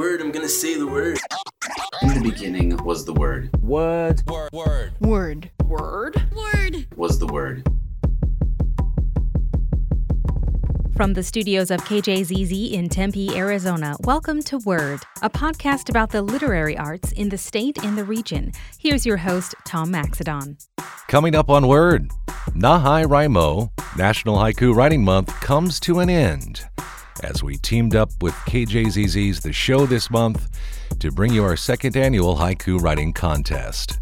Word, I'm gonna say the word. In the beginning was the Word, Word. Word. Word. Word. Word? Word. was the Word. From the studios of KJZZ in Tempe, Arizona, welcome to Word, a podcast about the literary arts in the state and the region. Here's your host, Tom Maxedon. Coming up on Word, NaHaiWriMo, National Haiku Writing Month comes to an end as we teamed up with KJZZ's The Show this month to bring you our second annual haiku writing contest.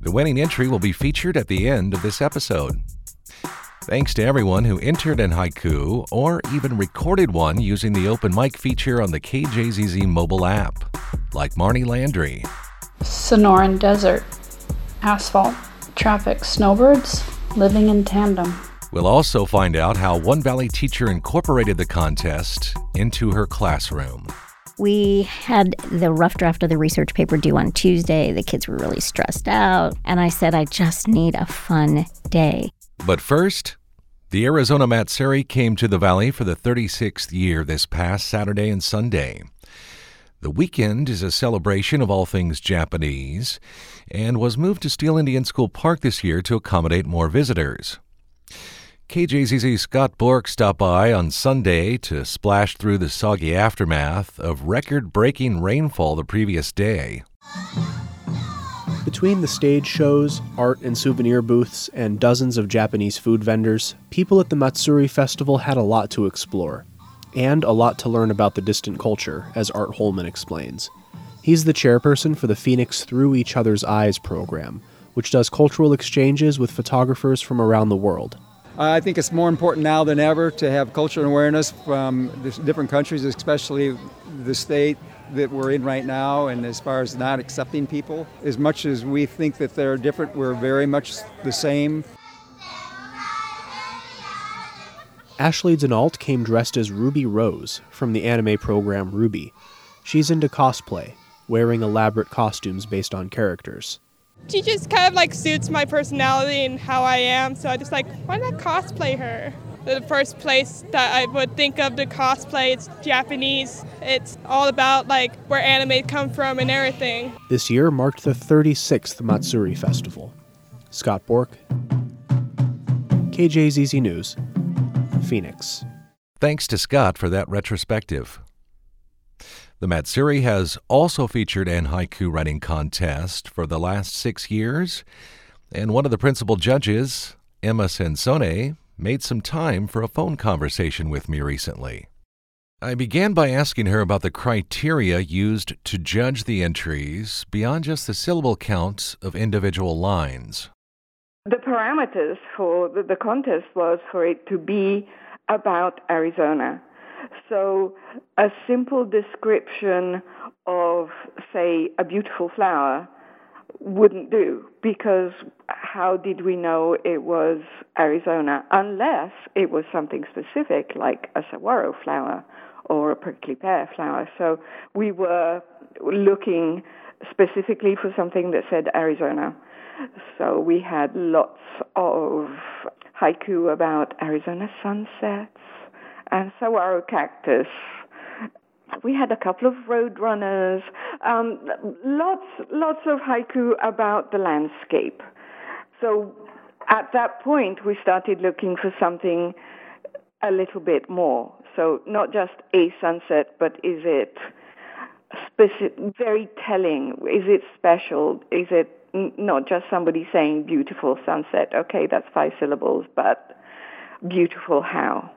The winning entry will be featured at the end of this episode. Thanks to everyone who entered an haiku or even recorded one using the open mic feature on the KJZZ mobile app, like Marnie Landry, Sonoran Desert, asphalt, traffic, snowbirds, living in tandem. We'll also find out how One Valley teacher incorporated the contest into her classroom. We had the rough draft of the research paper due on Tuesday. The kids were really stressed out. And I said, I just need a fun day. But first, the Arizona Matsuri came to the Valley for the 36th year this past Saturday and Sunday. The weekend is a celebration of all things Japanese and was moved to Steele Indian School Park this year to accommodate more visitors. KJZZ Scott Bork stopped by on Sunday to splash through the soggy aftermath of record breaking rainfall the previous day. Between the stage shows, art and souvenir booths, and dozens of Japanese food vendors, people at the Matsuri Festival had a lot to explore, and a lot to learn about the distant culture, as Art Holman explains. He's the chairperson for the Phoenix Through Each Other's Eyes program, which does cultural exchanges with photographers from around the world. Uh, I think it's more important now than ever to have cultural awareness from different countries, especially the state that we're in right now, and as far as not accepting people. As much as we think that they're different, we're very much the same. Ashley Denault came dressed as Ruby Rose from the anime program RWBY. She's into cosplay, wearing elaborate costumes based on characters. She just kind of like suits my personality and how I am, so I just like, why not cosplay her? The first place that I would think of to cosplay, it's Japanese. It's all about like where anime come from and everything. This year marked the 36th Matsuri Festival. Scott Bork, KJZZ News, Phoenix. Thanks to Scott for that retrospective. The Matsuri has also featured an haiku writing contest for the last six years, and one of the principal judges, Emma Sansone, made some time for a phone conversation with me recently. I began by asking her about the criteria used to judge the entries beyond just the syllable count of individual lines. The parameters for the contest was for it to be about Arizona. So a simple description of, say, a beautiful flower wouldn't do because how did we know it was Arizona unless it was something specific like a saguaro flower or a prickly pear flower. So we were looking specifically for something that said Arizona. So we had lots of haiku about Arizona sunsets and saguaro cactus. We had a couple of roadrunners, um, lots, lots of haiku about the landscape. So at that point, we started looking for something a little bit more. So not just a sunset, but is it specific, very telling? Is it special? Is it not just somebody saying beautiful sunset? Okay, that's five syllables, but beautiful how?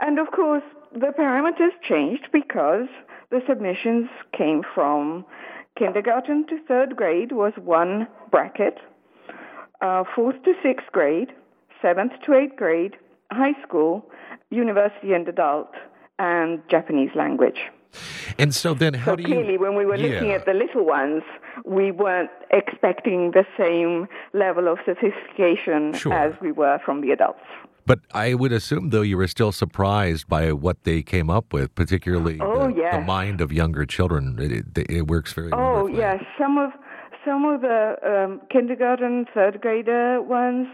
And of course, the parameters changed because the submissions came from kindergarten to third grade was one bracket, uh, fourth to sixth grade, seventh to eighth grade, high school, university and adult, and Japanese language. And so then, how so do clearly, you? when we were looking Yeah. at the little ones, we weren't expecting the same level of sophistication Sure. as we were from the adults. But I would assume, though, you were still surprised by what they came up with, particularly Oh, the, the mind of younger children. It, it, it works very Oh yes, some of some of the um, kindergarten, third grader ones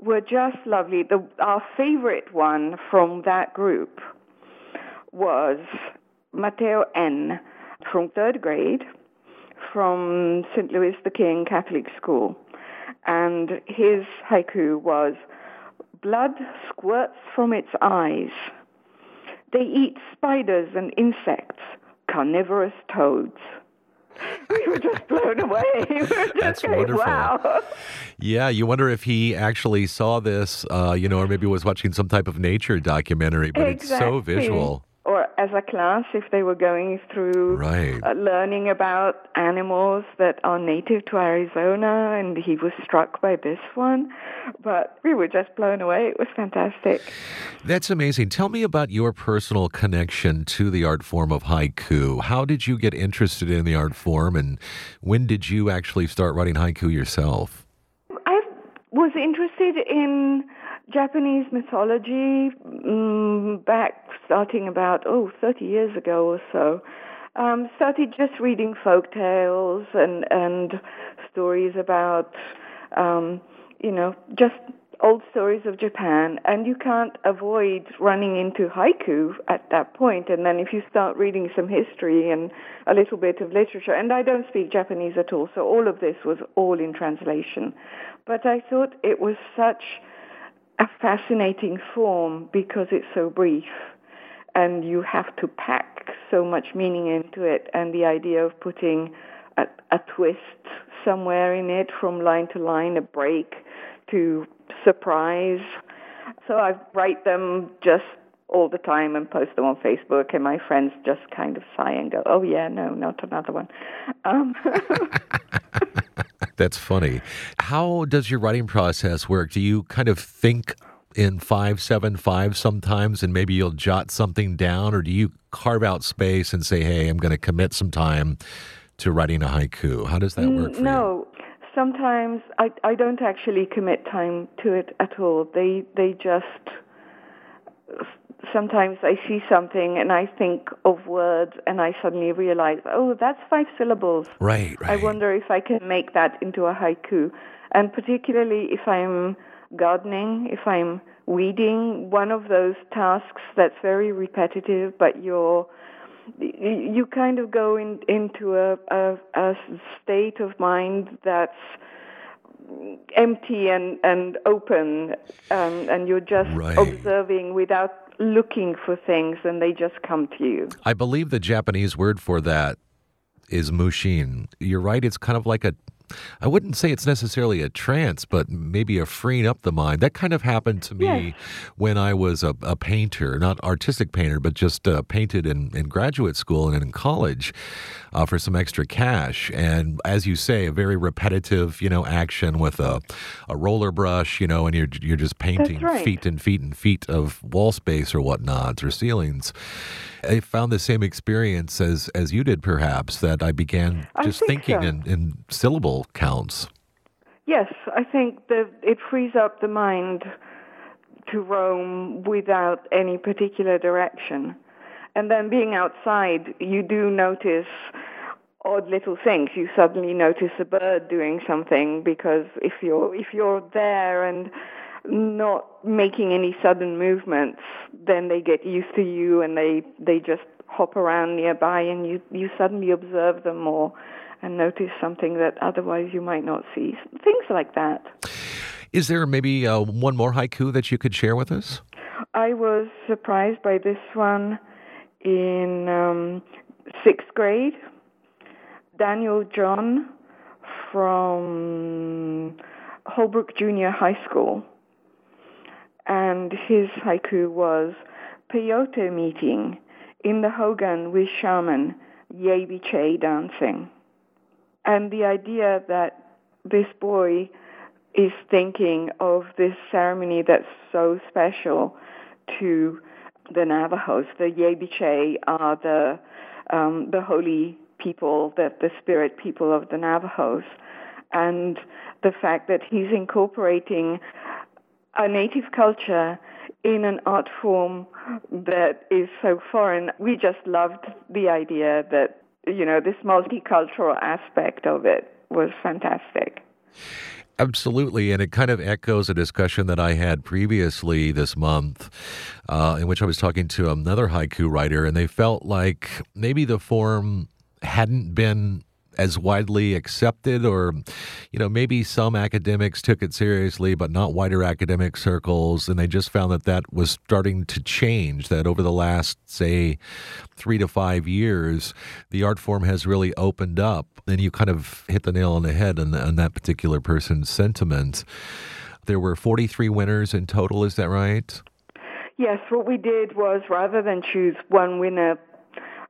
were just lovely. The, our favorite one from that group was Mateo N. from third grade from St. Louis the King Catholic School. And his haiku was Blood squirts from its eyes. They eat spiders and insects, carnivorous toads. We were just blown away. We That's going, wonderful. Wow. Yeah, you wonder if he actually saw this, uh, you know, or maybe was watching some type of nature documentary, but it's so visual. As a class, if they were going through Right. uh, learning about animals that are native to Arizona, and he was struck by this one. But we were just blown away. It was fantastic. That's amazing. Tell me about your personal connection to the art form of haiku. How did you get interested in the art form, and when did you actually start writing haiku yourself? I was interested in Japanese mythology mm, back starting about, oh, 30 years ago or so. Um, started just reading folk tales and, and stories about, um, you know, just old stories of Japan. And you can't avoid running into haiku at that point. And then if you start reading some history and a little bit of literature, and I don't speak Japanese at all, so all of this was all in translation. But I thought it was such a fascinating form because it's so brief and you have to pack so much meaning into it and the idea of putting a, a twist somewhere in it from line to line a break to surprise. So i write them just all the time and post them on facebook and my friends just kind of sigh and go oh yeah no not another one. Um, That's funny. How does your writing process work? Do you kind of think in 575 sometimes and maybe you'll jot something down, or do you carve out space and say, hey, I'm going to commit some time to writing a haiku? How does that work mm, for you? no sometimes I, I don't actually commit time to it at all they they just sometimes I see something and I think of words and I suddenly realize, oh, that's five syllables. Right, right. I wonder if I can make that into a haiku. And particularly if I'm gardening, if I'm weeding, one of those tasks that's very repetitive, but you're you you kind of go in, into a, a, a state of mind that's empty and, and open, um, and you're just Right. observing without looking for things, and they just come to you. I believe the Japanese word for that is mushin. You're right. It's kind of like a, I wouldn't say it's necessarily a trance, but maybe a freeing up the mind. That kind of happened to me Yes. when I was a, a painter, not artistic painter, but just uh, painted in, in graduate school and in college uh, for some extra cash. And as you say, a very repetitive, you know, action with a, a roller brush, you know, and you're you're just painting right. feet and feet and feet of wall space or whatnot or ceilings. I found the same experience as as you did, perhaps, that I began I just think thinking so. in, in syllable counts. Yes, I think that it frees up the mind to roam without any particular direction. And then being outside, you do notice odd little things. You suddenly notice a bird doing something because if you're if you're there and not making any sudden movements, then they get used to you and they they just hop around nearby and you you suddenly observe them more and notice something that otherwise you might not see. Things like that. Is there maybe uh, one more haiku that you could share with us? I was surprised by this one in um, sixth grade. Daniel John from Holbrook Junior High School. And his haiku was Peyote meeting in the Hogan with shaman, Yebiche dancing. And the idea that this boy is thinking of this ceremony that's so special to the Navajos. The Yebiche are the um, the holy people, the, the spirit people of the Navajos, and the fact that he's incorporating a native culture in an art form that is so foreign. We just loved the idea that you know this multicultural aspect of it was fantastic. Absolutely. And it kind of echoes a discussion that I had previously this month, uh, in which I was talking to another haiku writer, and they felt like maybe the form hadn't been as widely accepted or you know maybe some academics took it seriously but not wider academic circles. And they just found that that was starting to change that over the last say 3 to 5 years the art form has really opened up. And you kind of hit the nail on the head on, on that particular person's sentiment. There were 43 winners in total is that right? Yes, what we did was rather than choose one winner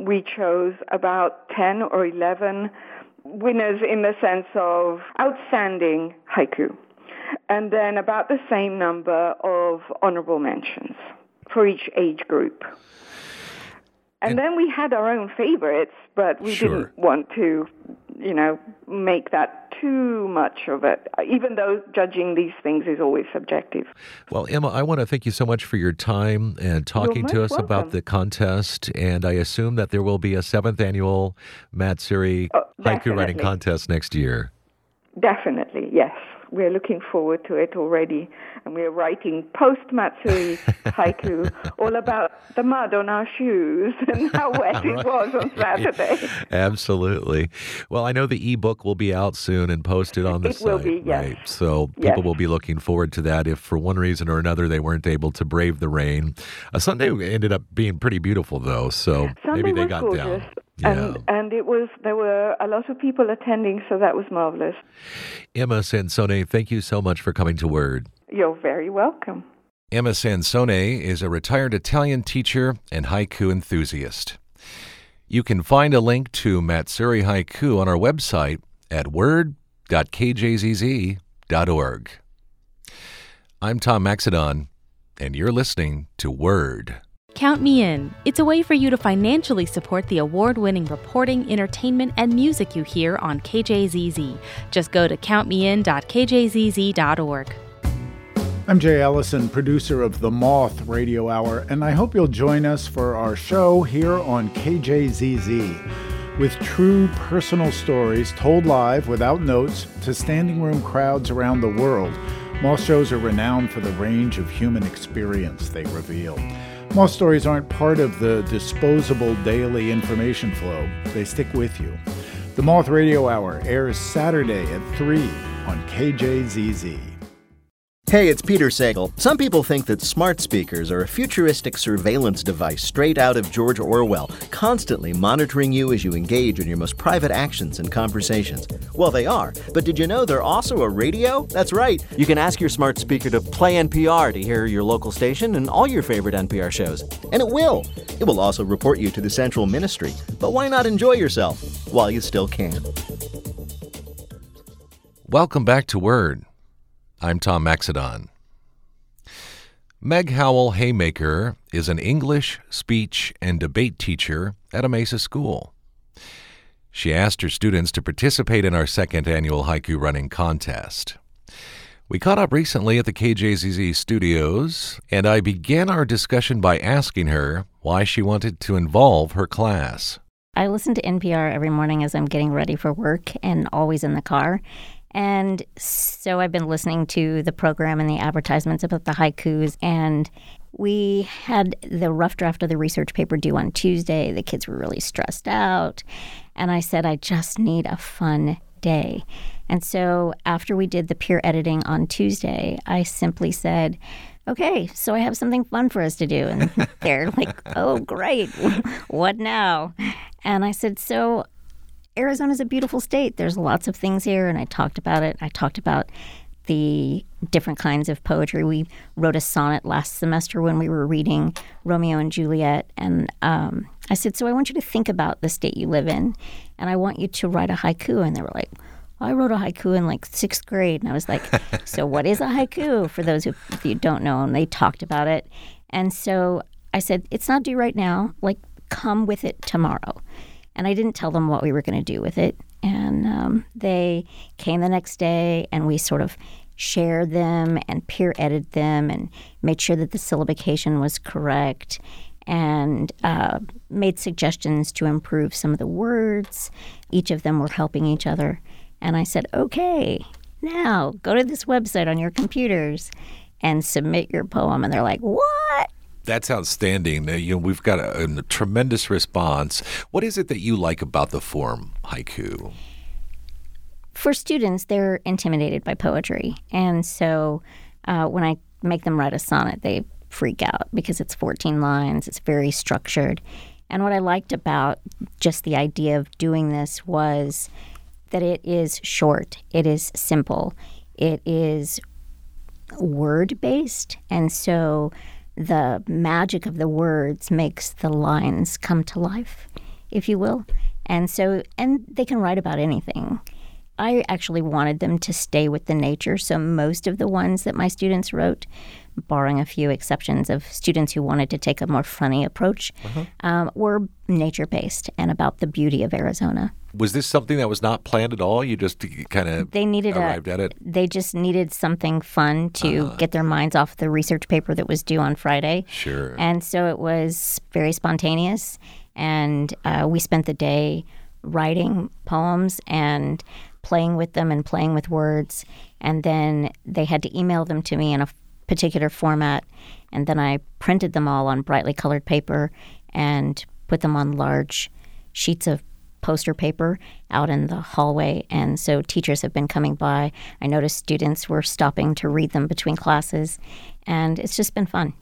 we chose about 10 or 11 winners in the sense of outstanding haiku, and then about the same number of honorable mentions for each age group. And, and then we had our own favorites, but we sure. didn't want to, you know, make that too much of it, even though judging these things is always subjective. Well, Emma, I want to thank you so much for your time and talking to us welcome. about the contest. And I assume that there will be a seventh annual Matsuri oh, haiku writing contest next year. Definitely, yes. We're looking forward to it already. And we're writing post Matsuri haiku all about the mud on our shoes and how wet it was on Saturday. Absolutely. Well, I know the ebook will be out soon and posted on the it site. will be, yes. Right. So Yes. people will be looking forward to that if for one reason or another they weren't able to brave the rain. Uh, Sunday ended up being pretty beautiful though, so Sunday maybe they got gorgeous. down. And and it was there were a lot of people attending, so that was marvelous. Emma Sansone, thank you so much for coming to Word. You're very welcome. Emma Sansone is a retired Italian teacher and haiku enthusiast. You can find a link to Matsuri Haiku on our website at word.kjzz.org. I'm Tom Maxedon, and you're listening to Word. Count Me In. It's a way for you to financially support the award winning reporting, entertainment, and music you hear on KJZZ. Just go to countmein.kjzz.org. I'm Jay Ellison, producer of The Moth Radio Hour, and I hope you'll join us for our show here on KJZZ. With true personal stories told live without notes to standing room crowds around the world, Moth shows are renowned for the range of human experience they reveal. Moth stories aren't part of the disposable daily information flow, they stick with you. The Moth Radio Hour airs Saturday at 3 on KJZZ. Hey, it's Peter Sagal. Some people think that smart speakers are a futuristic surveillance device straight out of George Orwell, constantly monitoring you as you engage in your most private actions and conversations. Well, they are, but did you know they're also a radio? That's right. You can ask your smart speaker to play NPR to hear your local station and all your favorite NPR shows. And it will. It will also report you to the central ministry. But why not enjoy yourself while you still can? Welcome back to Word. I'm Tom Maxedon. Meg Howell Haymaker is an English, speech, and debate teacher at a Mesa school. She asked her students to participate in our second annual haiku running contest. We caught up recently at the KJZZ studios, and I began our discussion by asking her why she wanted to involve her class. I listen to NPR every morning as I'm getting ready for work and always in the car. And so I've been listening to the program and the advertisements about the haikus. And we had the rough draft of the research paper due on Tuesday. The kids were really stressed out. And I said, I just need a fun day. And so after we did the peer editing on Tuesday, I simply said, okay, so I have something fun for us to do. And they're like, oh, great. what now? And I said, so Arizona's a beautiful state. There's lots of things here. And I talked about it. I talked about the different kinds of poetry. We wrote a sonnet last semester when we were reading Romeo and Juliet. And um, I said, So I want you to think about the state you live in, and I want you to write a haiku. And they were like, I wrote a haiku in like sixth grade. And I was like, So what is a haiku for those who if you don't know? And they talked about it. And so I said, It's not due right now. Like, come with it tomorrow. And I didn't tell them what we were going to do with it. And um, they came the next day and we sort of shared them and peer edited them and made sure that the syllabication was correct and uh, made suggestions to improve some of the words. Each of them were helping each other. And I said, okay, now go to this website on your computers and submit your poem. And they're like, what? That's outstanding. Uh, You know, we've got a, a tremendous response. What is it that you like about the form haiku? For students, they're intimidated by poetry. And so uh, when I make them write a sonnet, they freak out because it's 14 lines, it's very structured. And what I liked about just the idea of doing this was that it is short, it is simple, it is word based. And so the magic of the words makes the lines come to life, if you will. And so, and they can write about anything. I actually wanted them to stay with the nature. So most of the ones that my students wrote, barring a few exceptions of students who wanted to take a more funny approach, um, were nature based and about the beauty of Arizona. Was this something that was not planned at all? You just kind of They needed arrived a, at it. They just needed something fun to get their minds off the research paper that was due on Friday. Sure. And so it was very spontaneous. And uh, we spent the day writing poems and playing with them and playing with words. And then they had to email them to me in a particular format. And then I printed them all on brightly colored paper and put them on large sheets of poster paper out in the hallway. And so teachers have been coming by. I noticed students were stopping to read them between classes. And it's just been fun.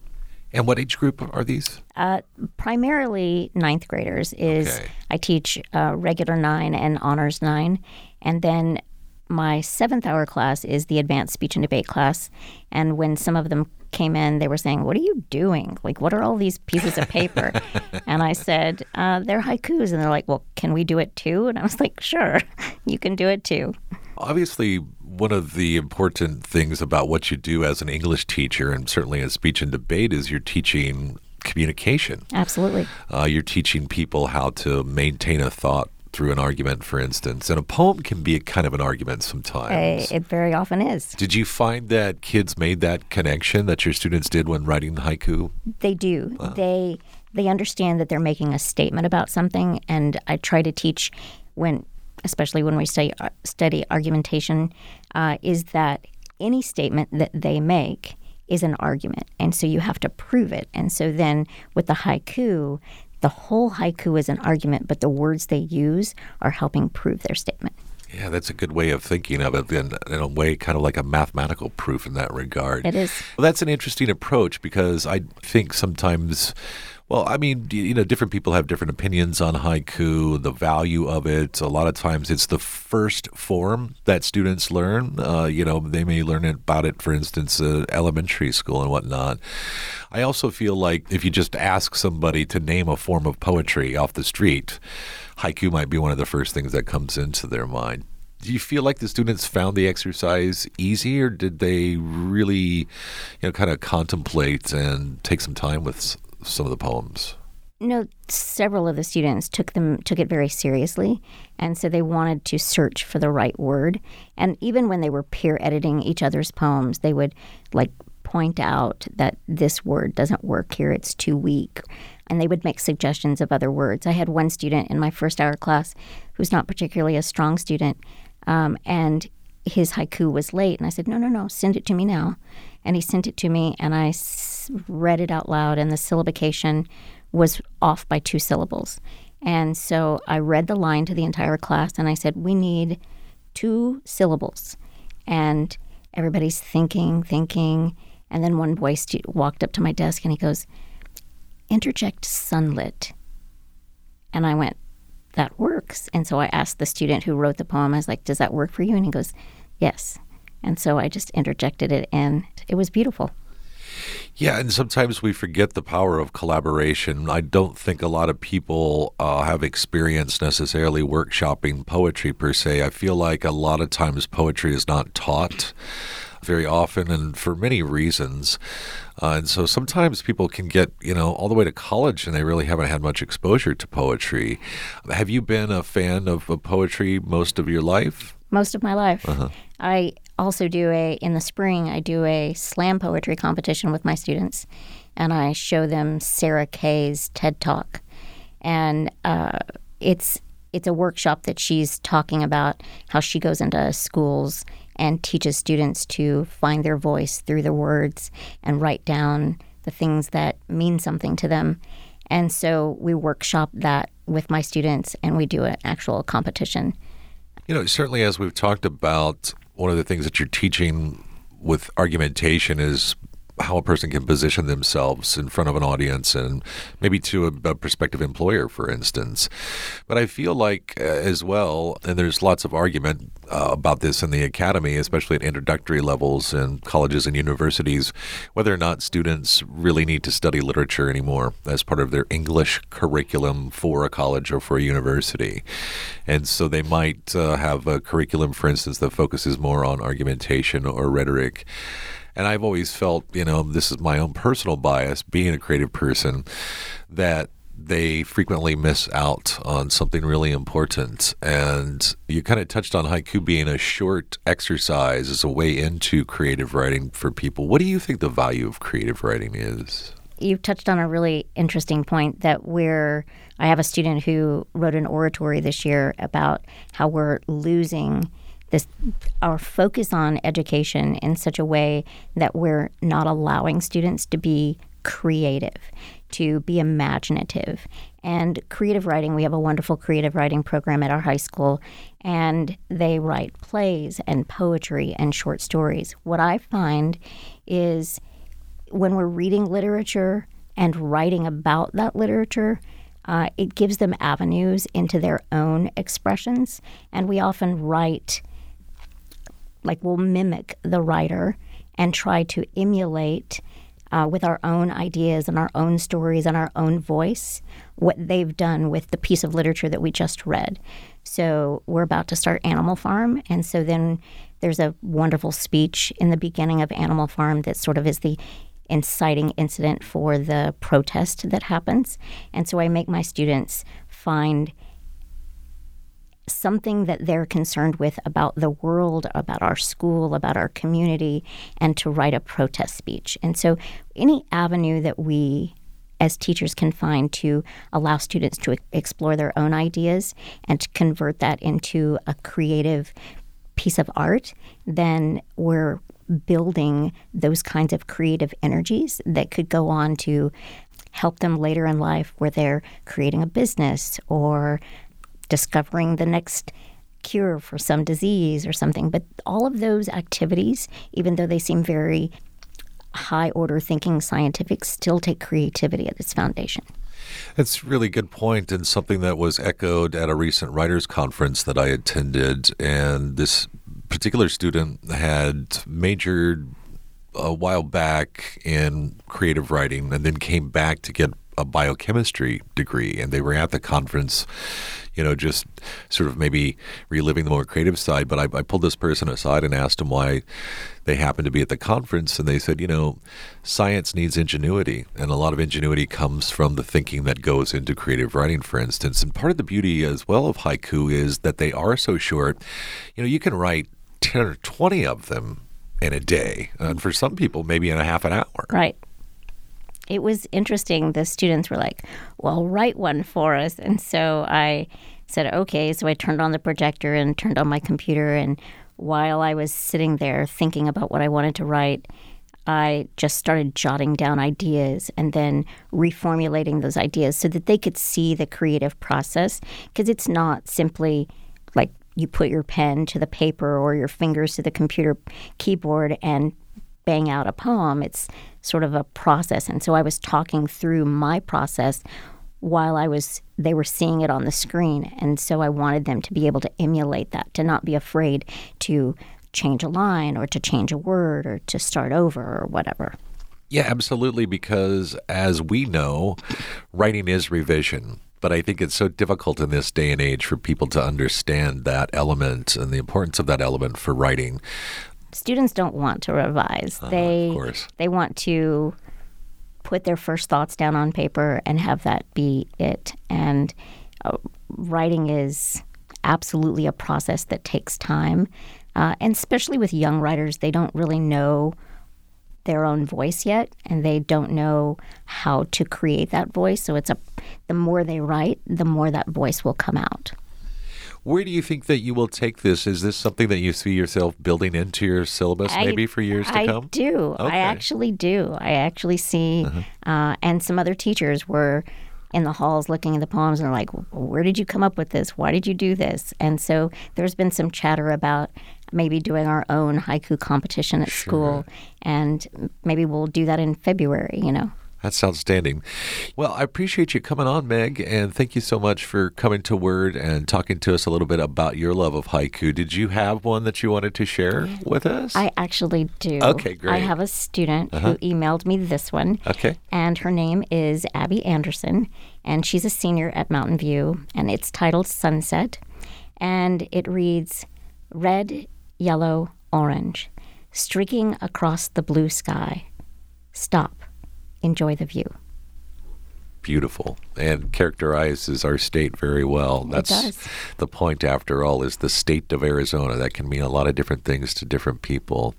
And what age group are these? Uh, primarily ninth graders is Okay. I teach uh, regular nine and honors nine, and then my seventh hour class is the advanced speech and debate class. And when some of them came in, they were saying, "What are you doing? Like, what are all these pieces of paper?" and I said, uh, "They're haikus," and they're like, "Well, can we do it too?" And I was like, "Sure, you can do it too." Obviously, one of the important things about what you do as an English teacher, and certainly in speech and debate, is you're teaching communication. Absolutely. Uh, you're teaching people how to maintain a thought through an argument, for instance. And a poem can be a kind of an argument sometimes. Uh, it very often is. Did you find that kids made that connection that your students did when writing the haiku? They do. They they understand that they're making a statement about something, and I try to teach when, especially when we study study argumentation, uh, is that any statement that they make is an argument, and so you have to prove it. And so then with the haiku, the whole haiku is an argument, but the words they use are helping prove their statement. Yeah, that's a good way of thinking of it. In, in a way, kind of like a mathematical proof in that regard. It is. Well, that's an interesting approach because I think sometimes, well, I mean, you know, different people have different opinions on haiku, the value of it. A lot of times it's the first form that students learn. Uh, you know, they may learn about it, for instance, uh, elementary school and whatnot. I also feel like if you just ask somebody to name a form of poetry off the street, haiku might be one of the first things that comes into their mind. Do you feel like the students found the exercise easy, or did they really, you know, kind of contemplate and take some time with some of the poems? No, several of the students took them took it very seriously, and so they wanted to search for the right word. And even when they were peer editing each other's poems, they would like point out that this word doesn't work here; it's too weak. And they would make suggestions of other words. I had one student in my first hour class who's not particularly a strong student, um, and his haiku was late. And I said, No, no, no, send it to me now. And he sent it to me, and I s- read it out loud, and the syllabication was off by two syllables. And so I read the line to the entire class, and I said, We need two syllables. And everybody's thinking, thinking. And then one boy stu- walked up to my desk and he goes, Interject sunlit. And I went, That works. And so I asked the student who wrote the poem, I was like, Does that work for you? And he goes, Yes. And so I just interjected it, and it was beautiful. Yeah, and sometimes we forget the power of collaboration. I don't think a lot of people uh, have experienced necessarily workshopping poetry per se. I feel like a lot of times poetry is not taught very often and for many reasons. Uh, and so sometimes people can get, you know, all the way to college and they really haven't had much exposure to poetry. Have you been a fan of, of poetry most of your life? Most of my life. I also do a in the spring. I do a slam poetry competition with my students, and I show them Sarah Kay's TED Talk, and uh, it's it's a workshop that she's talking about how she goes into schools and teaches students to find their voice through the words and write down the things that mean something to them. And so we workshop that with my students and we do an actual competition. You know, certainly as we've talked about, one of the things that you're teaching with argumentation is how a person can position themselves in front of an audience and maybe to a, a prospective employer, for instance. But I feel like, uh, as well, and there's lots of argument uh, about this in the academy, especially at introductory levels in colleges and universities, whether or not students really need to study literature anymore as part of their English curriculum for a college or for a university. And so they might uh, have a curriculum, for instance, that focuses more on argumentation or rhetoric. And I've always felt, you know, this is my own personal bias, being a creative person, that they frequently miss out on something really important. And you kind of touched on haiku being a short exercise as a way into creative writing for people. What do you think the value of creative writing is? You've touched on a really interesting point that we're. I have a student who wrote an oratory this year about how we're losing this our focus on education in such a way that we're not allowing students to be creative, to be imaginative. And creative writing, we have a wonderful creative writing program at our high school, and they write plays and poetry and short stories. What I find is when we're reading literature and writing about that literature, uh, it gives them avenues into their own expressions. And we often write like we'll mimic the writer and try to emulate uh, with our own ideas and our own stories and our own voice what they've done with the piece of literature that we just read. So we're about to start Animal Farm, and so then there's a wonderful speech in the beginning of Animal Farm that sort of is the inciting incident for the protest that happens. And so I make my students find something that they're concerned with about the world, about our school, about our community, and to write a protest speech. And so, any avenue that we as teachers can find to allow students to explore their own ideas and to convert that into a creative piece of art, then we're building those kinds of creative energies that could go on to help them later in life where they're creating a business or discovering the next cure for some disease or something. But all of those activities, even though they seem very high order thinking scientific, still take creativity at its foundation. That's a really good point, and something that was echoed at a recent writers' conference that I attended. And this particular student had majored a while back in creative writing and then came back to get a biochemistry degree. And they were at the conference you know, just sort of maybe reliving the more creative side. But I, I pulled this person aside and asked them why they happened to be at the conference, and they said, you know, science needs ingenuity, and a lot of ingenuity comes from the thinking that goes into creative writing, for instance. And part of the beauty as well of haiku is that they are so short. You know, you can write 10 or 20 of them in a day, and for some people, maybe in a half an hour. Right it was interesting. The students were like, well, write one for us. And so I said, okay. So I turned on the projector and turned on my computer. And while I was sitting there thinking about what I wanted to write, I just started jotting down ideas and then reformulating those ideas so that they could see the creative process. Because it's not simply like you put your pen to the paper or your fingers to the computer keyboard and bang out a poem. It's sort of a process. And so I was talking through my process while I was they were seeing it on the screen. And so I wanted them to be able to emulate that, to not be afraid to change a line or to change a word or to start over or whatever. Yeah, absolutely because as we know, writing is revision but I think it's so difficult in this day and age for people to understand that element and the importance of that element for writing students don't want to revise. Uh, they they want to put their first thoughts down on paper and have that be it. And uh, writing is absolutely a process that takes time, uh, and especially with young writers, they don't really know their own voice yet, and they don't know how to create that voice. So it's a the more they write, the more that voice will come out. Where do you think that you will take this? Is this something that you see yourself building into your syllabus I- maybe for years to I come? I do. Okay. I actually do. I actually see, Uh-huh. uh, and some other teachers were in the halls looking at the poems and are like, "Where did you come up with this? Why did you do this?" And so there's been some chatter about maybe doing our own haiku competition at school, and maybe we'll do that in February. You know. That's outstanding. Well, I appreciate you coming on, Meg, and thank you so much for coming to Word and talking to us a little bit about your love of haiku. Did you have one that you wanted to share with us? I actually do. Okay, great. I have a student Uh-huh. who emailed me this one. Okay. And her name is Abby Anderson, and she's a senior at Mountain View, and it's titled Sunset. And it reads Red, yellow, orange, streaking across the blue sky. Stop. Enjoy the view. Beautiful and characterizes our state very well. That's the point, after all, is the state of Arizona. That can mean a lot of different things to different people.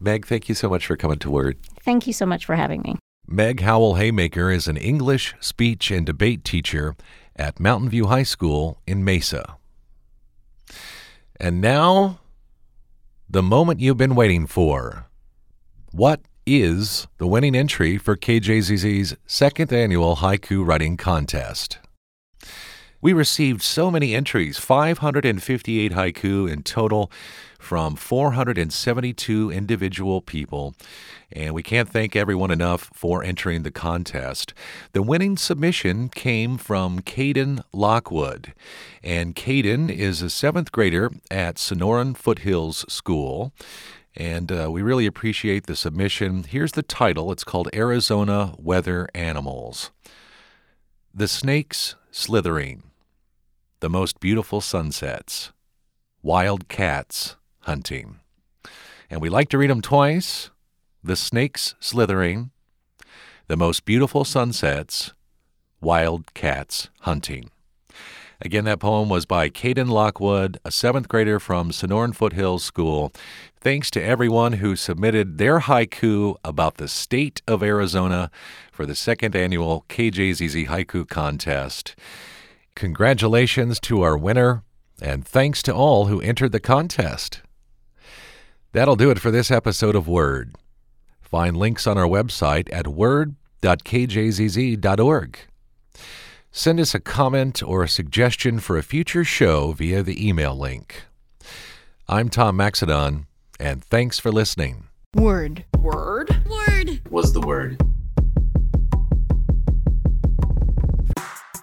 Meg, thank you so much for coming to Word. Thank you so much for having me. Meg Howell Haymaker is an English, speech, and debate teacher at Mountain View High School in Mesa. And now, the moment you've been waiting for. What is the winning entry for KJZZ's second annual haiku writing contest? We received so many entries 558 haiku in total from 472 individual people. And we can't thank everyone enough for entering the contest. The winning submission came from Caden Lockwood. And Caden is a seventh grader at Sonoran Foothills School. And uh, we really appreciate the submission. Here's the title it's called Arizona Weather Animals. The snakes slithering, the most beautiful sunsets, wild cats hunting. And we like to read them twice The snakes slithering, the most beautiful sunsets, wild cats hunting. Again, that poem was by Caden Lockwood, a seventh grader from Sonoran Foothills School. Thanks to everyone who submitted their haiku about the state of Arizona for the second annual KJZZ Haiku Contest. Congratulations to our winner, and thanks to all who entered the contest. That'll do it for this episode of Word. Find links on our website at word.kjzz.org. Send us a comment or a suggestion for a future show via the email link. I'm Tom Maxedon, and thanks for listening. Word. Word. Word. Was the word.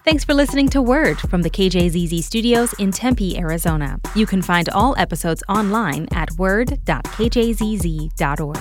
Thanks for listening to Word from the KJZZ studios in Tempe, Arizona. You can find all episodes online at word.kjzz.org.